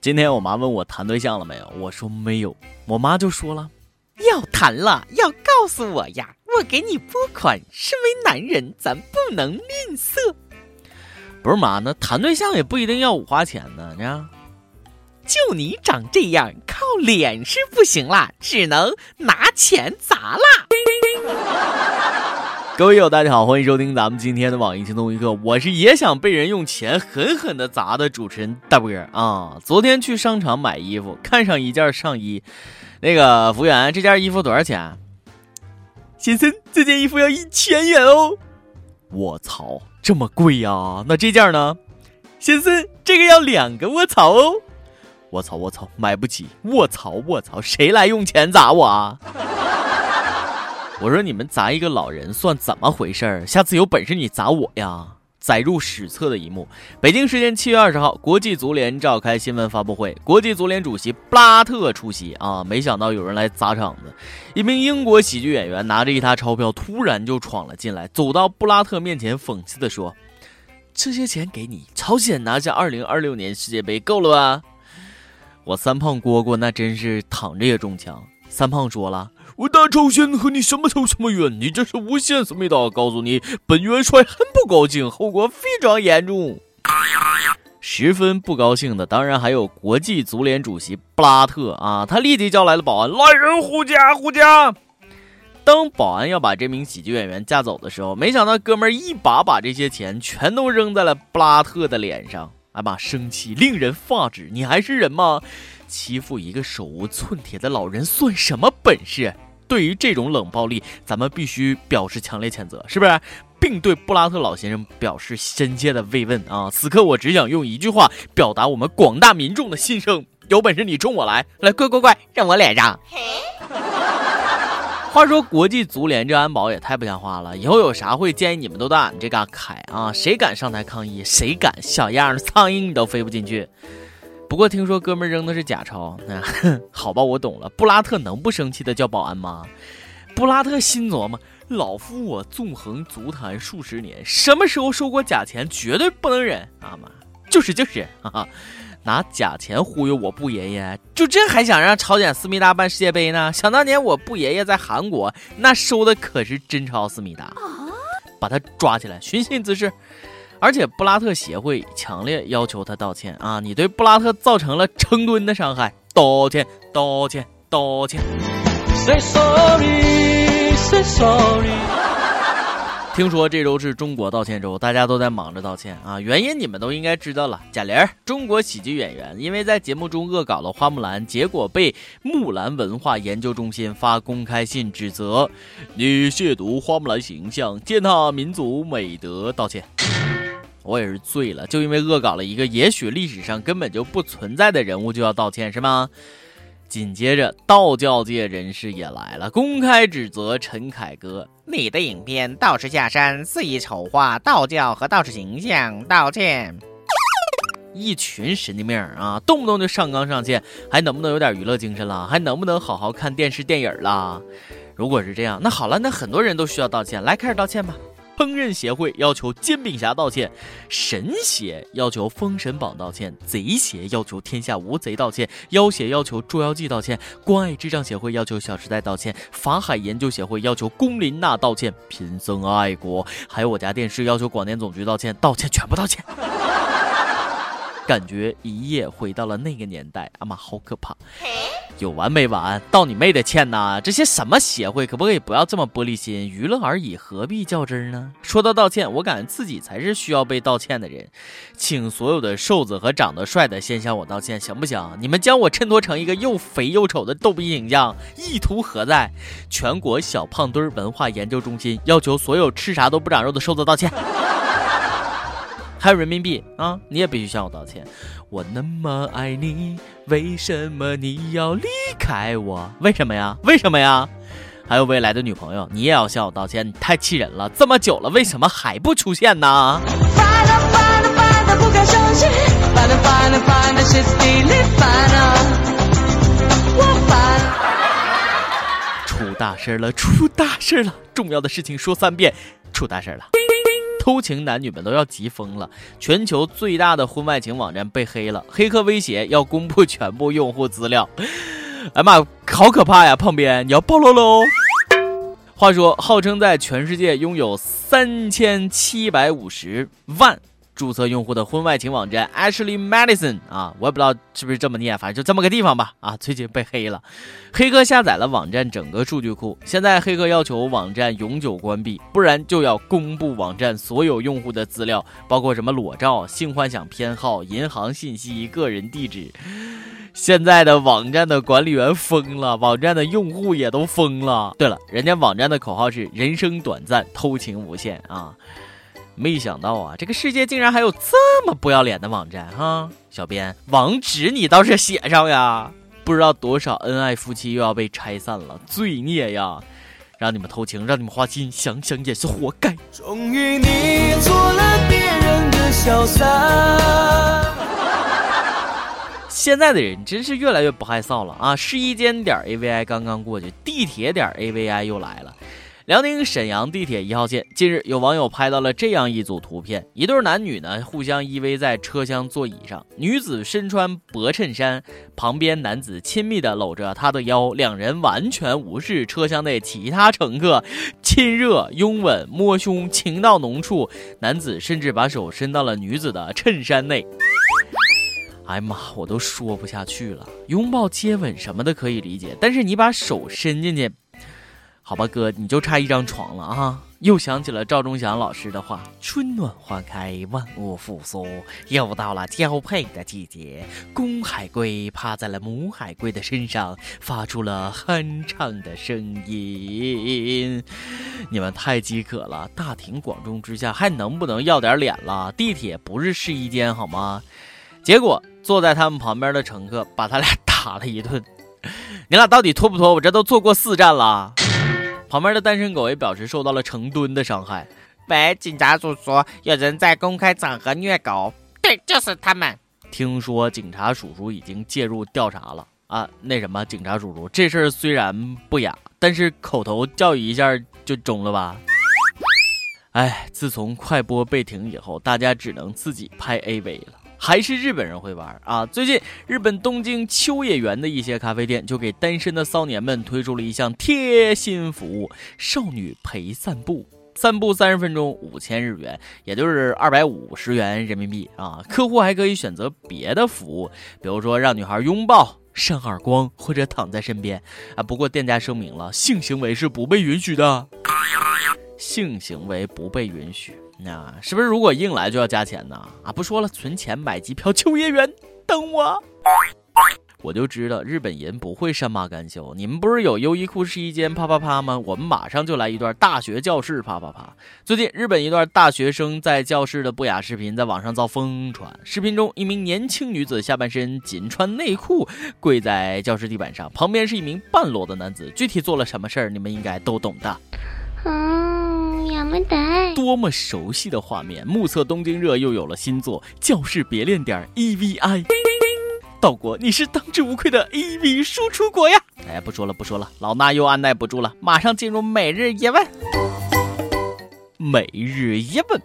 今天我妈问我谈对象了没有，我说没有。我妈就说了，要谈了要告诉我呀，我给你拨款。身为男人，咱不能吝啬。不是妈，那谈对象也不一定要我花钱呢，你看。就你长这样，靠脸是不行啦，只能拿钱砸啦。各位友，大家好，欢迎收听咱们今天的网易轻松一刻，我是也想被人用钱狠狠的砸的主持人大波啊。昨天去商场买衣服，看上一件上衣，那个服务员，这件衣服多少钱？先生，这件衣服要一千元哦。我操，这么贵呀？那这件呢？先生，这个要两个卧槽哦。我操，我操，买不起。卧槽，卧槽，谁来用钱砸我啊？我说你们砸一个老人算怎么回事儿？下次有本事你砸我呀！载入史册的一幕。北京时间七月二十号，国际足联召开新闻发布会，国际足联主席布拉特出席啊！没想到有人来砸场子，一名英国喜剧演员拿着一沓钞票，突然就闯了进来，走到布拉特面前，讽刺地说：“这些钱给你，朝鲜拿下二零二六年世界杯够了吧？”我三胖蝈蝈那真是躺着也中枪。三胖说了。我大朝鲜和你什么仇什么怨？你这是诬陷思密达！告诉你，本元帅很不高兴，后果非常严重。十分不高兴的，当然还有国际足联主席布拉特啊！他立即叫来了保安，来人护驾护驾！当保安要把这名喜剧演员架走的时候，没想到哥们儿一把把这些钱全都扔在了布拉特的脸上，哎妈，生气，令人发指！你还是人吗？欺负一个手无寸铁的老人算什么本事？对于这种冷暴力，咱们必须表示强烈谴责，是不是？并对布拉特老先生表示深切的慰问啊！此刻我只想用一句话表达我们广大民众的心声：有本事你冲我来，来，快快快，让我脸上。话说国际足联这安保也太不像话了，以后有啥会建议你们都到俺这嘎开啊！谁敢上台抗议，谁敢小样的苍蝇你都飞不进去。不过听说哥们扔的是假钞，那 好吧，我懂了。布拉特能不生气的叫保安吗？布拉特心琢磨：老夫我纵横足坛数十年，什么时候收过假钱，绝对不能忍啊妈！就是就是，哈哈，拿假钱忽悠我布爷爷，就这还想让朝鲜思密达办世界杯呢？想当年我布爷爷在韩国那收的可是真钞思密达，把他抓起来寻衅滋事。而且布拉特协会强烈要求他道歉啊！你对布拉特造成了成吨的伤害，道歉，道歉，道歉。Say sorry, say sorry。听说这周是中国道歉周，大家都在忙着道歉啊！原因你们都应该知道了。贾玲，中国喜剧演员，因为在节目中恶搞了花木兰，结果被木兰文化研究中心发公开信指责，你亵渎花木兰形象，践踏民族美德，道歉。我也是醉了，就因为恶搞了一个也许历史上根本就不存在的人物就要道歉是吗？紧接着道教界人士也来了，公开指责陈凯歌：“你的影片道士下山肆意丑化道教和道士形象，道歉。”一群神经病啊，动不动就上纲上线，还能不能有点娱乐精神了？还能不能好好看电视电影了？如果是这样，那好了，那很多人都需要道歉，来开始道歉吧。烹饪协会要求煎饼侠道歉，神邪要求封神榜道歉，贼邪要求天下无贼道歉，妖邪要求捉妖记道歉，关爱智障协会要求小时代道歉，法海研究协会要求龚琳娜道歉，贫僧爱国，还有我家电视要求广电总局道歉，道歉全部道歉。感觉一夜回到了那个年代，阿妈好可怕。有完没完？道你妹的歉呐！这些什么协会，可不可以不要这么玻璃心？娱乐而已，何必较真呢？说到道歉，我感觉自己才是需要被道歉的人。请所有的瘦子和长得帅的先向我道歉，行不行？你们将我衬托成一个又肥又丑的逗逼形象，意图何在？全国小胖墩文化研究中心要求所有吃啥都不长肉的瘦子道歉。还有人民币啊！你也必须向我道歉。我那么爱你，为什么你要离开我？为什么呀？为什么呀？还有未来的女朋友，你也要向我道歉。你太气人了，这么久了，为什么还不出现呢？出大事了！出大事了！重要的事情说三遍，出大事了！偷情男女们都要急疯了。全球最大的婚外情网站被黑了，黑客威胁要公布全部用户资料。哎妈，好可怕呀！胖边，你要暴露喽！话说，号称在全世界拥有三千七百五十万。注册用户的婚外情网站 Ashley Madison 啊，我也不知道是不是这么念，反正就这么个地方吧。啊，最近被黑了，黑客下载了网站整个数据库，现在黑客要求网站永久关闭，不然就要公布网站所有用户的资料，包括什么裸照、性幻想偏好、银行信息、个人地址。现在的网站的管理员疯了，网站的用户也都疯了。对了，人家网站的口号是“人生短暂，偷情无限”啊。没想到啊，这个世界竟然还有这么不要脸的网站哈！小编，网址你倒是写上呀！不知道多少恩爱夫妻又要被拆散了，罪孽呀！让你们偷情，让你们花心，想想也是活该。终于你做了别人的小三。现在的人真是越来越不害臊了啊！试衣间点 A V I 刚刚过去，地铁点 A V I 又来了。辽宁沈阳地铁一号线，近日有网友拍到了这样一组图片：一对男女呢互相依偎在车厢座椅上，女子身穿薄衬衫，旁边男子亲密的搂着她的腰，两人完全无视车厢内其他乘客，亲热、拥吻、摸胸，情到浓处，男子甚至把手伸到了女子的衬衫内。哎呀妈，我都说不下去了。拥抱、接吻什么的可以理解，但是你把手伸进去。好吧，哥，你就差一张床了啊！又想起了赵忠祥老师的话：“春暖花开，万物复苏，又到了交配的季节。”公海龟趴在了母海龟的身上，发出了酣畅的声音。你们太饥渴了，大庭广众之下还能不能要点脸了？地铁不是试衣间好吗？结果坐在他们旁边的乘客把他俩打了一顿。你俩到底脱不脱？我这都坐过四站了。旁边的单身狗也表示受到了成吨的伤害。喂，警察叔叔，有人在公开场合虐狗。对，就是他们。听说警察叔叔已经介入调查了啊。那什么，警察叔叔，这事儿虽然不雅，但是口头教育一下就中了吧？哎，自从快播被停以后，大家只能自己拍 AV 了。还是日本人会玩啊！最近，日本东京秋叶原的一些咖啡店就给单身的骚年们推出了一项贴心服务——少女陪散步，散步三十分钟，五千日元，也就是二百五十元人民币啊！客户还可以选择别的服务，比如说让女孩拥抱、扇耳光或者躺在身边啊。不过店家声明了，性行为是不被允许的，性行为不被允许。那是不是如果硬来就要加钱呢？啊，不说了，存钱买机票 秋叶原，等我。我就知道日本人不会善罢甘休。你们不是有优衣库试衣间啪啪啪吗？我们马上就来一段大学教室啪啪啪。最近日本一段大学生在教室的不雅视频在网上遭疯传。视频中，一名年轻女子下半身仅穿内裤跪在教室地板上，旁边是一名半裸的男子。具体做了什么事儿，你们应该都懂的。多么熟悉的画面！目测东京热又有了新作《教室别恋点 EVI》。道国，你是当之无愧的 EV 输出国呀！哎，不说了，不说了，老衲又按耐不住了，马上进入每日一问。每日一问，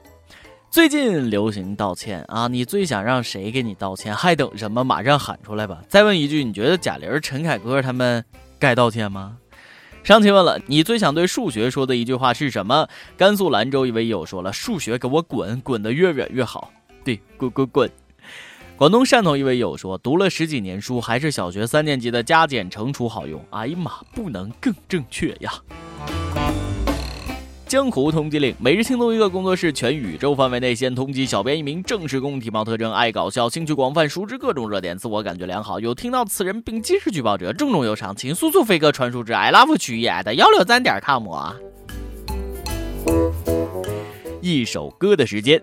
最近流行道歉啊，你最想让谁给你道歉？还等什么？马上喊出来吧！再问一句，你觉得贾玲、陈凯歌他们该道歉吗？上期问了你最想对数学说的一句话是什么？甘肃兰州一位友说了：“数学给我滚，滚得越远越好。”对，滚滚滚。广东汕头一位友说：“读了十几年书，还是小学三年级的加减乘除好用。”哎呀妈，不能更正确呀！江湖通缉令，每日轻松一个工作室，全宇宙范围内先通缉小编一名正式工，体貌特征爱搞笑，兴趣广泛，熟知各种热点，自我感觉良好。有听到此人并及时举报者，重重有赏，请速速飞哥传输至 i love 曲艺的幺六三点 com 啊！一首歌的时间。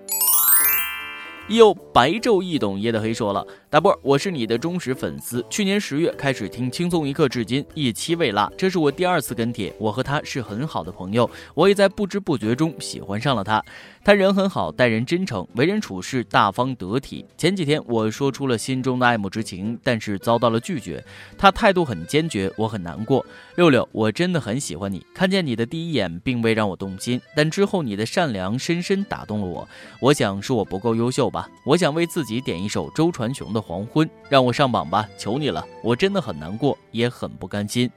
有白昼易懂夜的黑说了，大波，我是你的忠实粉丝，去年十月开始听轻松一刻，至今一期未落，这是我第二次跟帖，我和他是很好的朋友，我也在不知不觉中喜欢上了他。他人很好，待人真诚，为人处事大方得体。前几天我说出了心中的爱慕之情，但是遭到了拒绝。他态度很坚决，我很难过。六六，我真的很喜欢你。看见你的第一眼并未让我动心，但之后你的善良深深打动了我。我想是我不够优秀吧。我想为自己点一首周传雄的《黄昏》，让我上榜吧，求你了。我真的很难过，也很不甘心。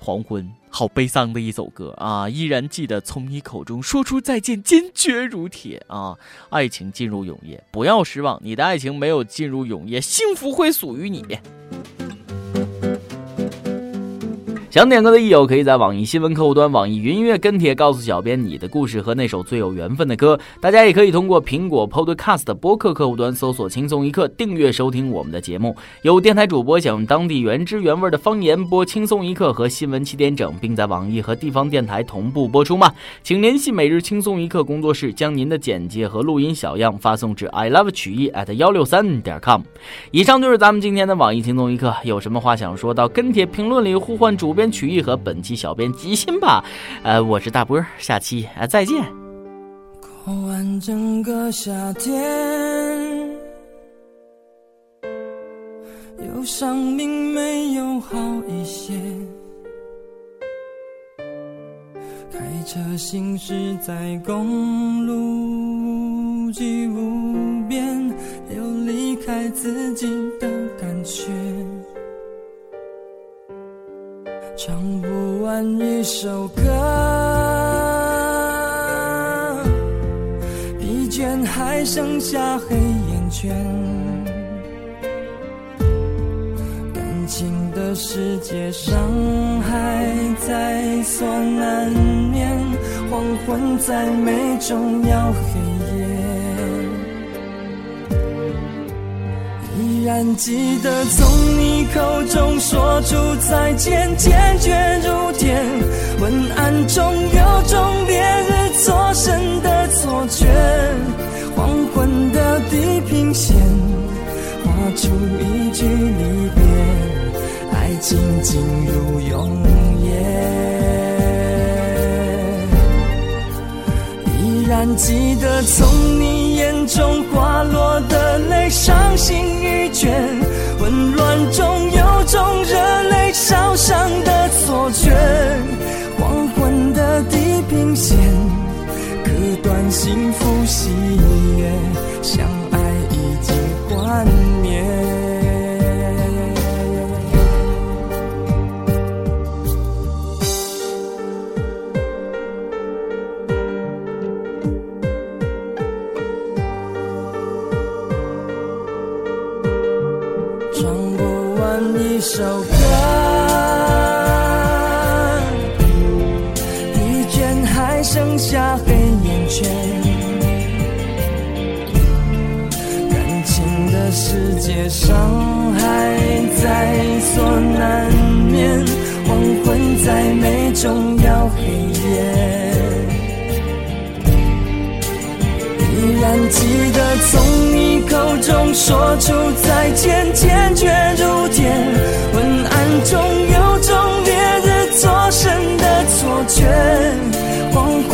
黄昏，好悲伤的一首歌啊！依然记得从你口中说出再见，坚决如铁啊！爱情进入永夜，不要失望，你的爱情没有进入永夜，幸福会属于你。想点歌的益友，可以在网易新闻客户端、网易云音乐跟帖告诉小编你的故事和那首最有缘分的歌。大家也可以通过苹果 Podcast 播客客户端搜索“轻松一刻”，订阅收听我们的节目。有电台主播想用当地原汁原味的方言播《轻松一刻》和新闻七点整，并在网易和地方电台同步播出吗？请联系每日轻松一刻工作室，将您的简介和录音小样发送至 i love 曲艺 at 幺六三点 com。以上就是咱们今天的网易轻松一刻，有什么话想说到跟帖评论里呼唤主。编曲艺和本期小编吉心吧，呃，我是大波，下期啊再见。过完整个夏天，有生命没有好一些，开车行驶在公路无际无边，有离开自己的感觉。完一首歌，疲倦还剩下黑眼圈。感情的世界，伤害在所难免。黄昏再美，终要黑然记得从你口中说出再见。坚决如铁，昏暗中有种烈日灼身的错觉。黄昏的地平线，画出一句离别，爱情进入永夜。依然记得从你中滑落的泪，伤心欲绝，混乱中有种热泪烧伤的错。觉黄昏的地平线，割断幸福喜悦，相爱已经幻灭。界，伤还在所难免。黄昏再美，终要黑夜。依然记得从你口中说出再见，坚决如铁。昏暗中有种烈日灼身的错觉。黄昏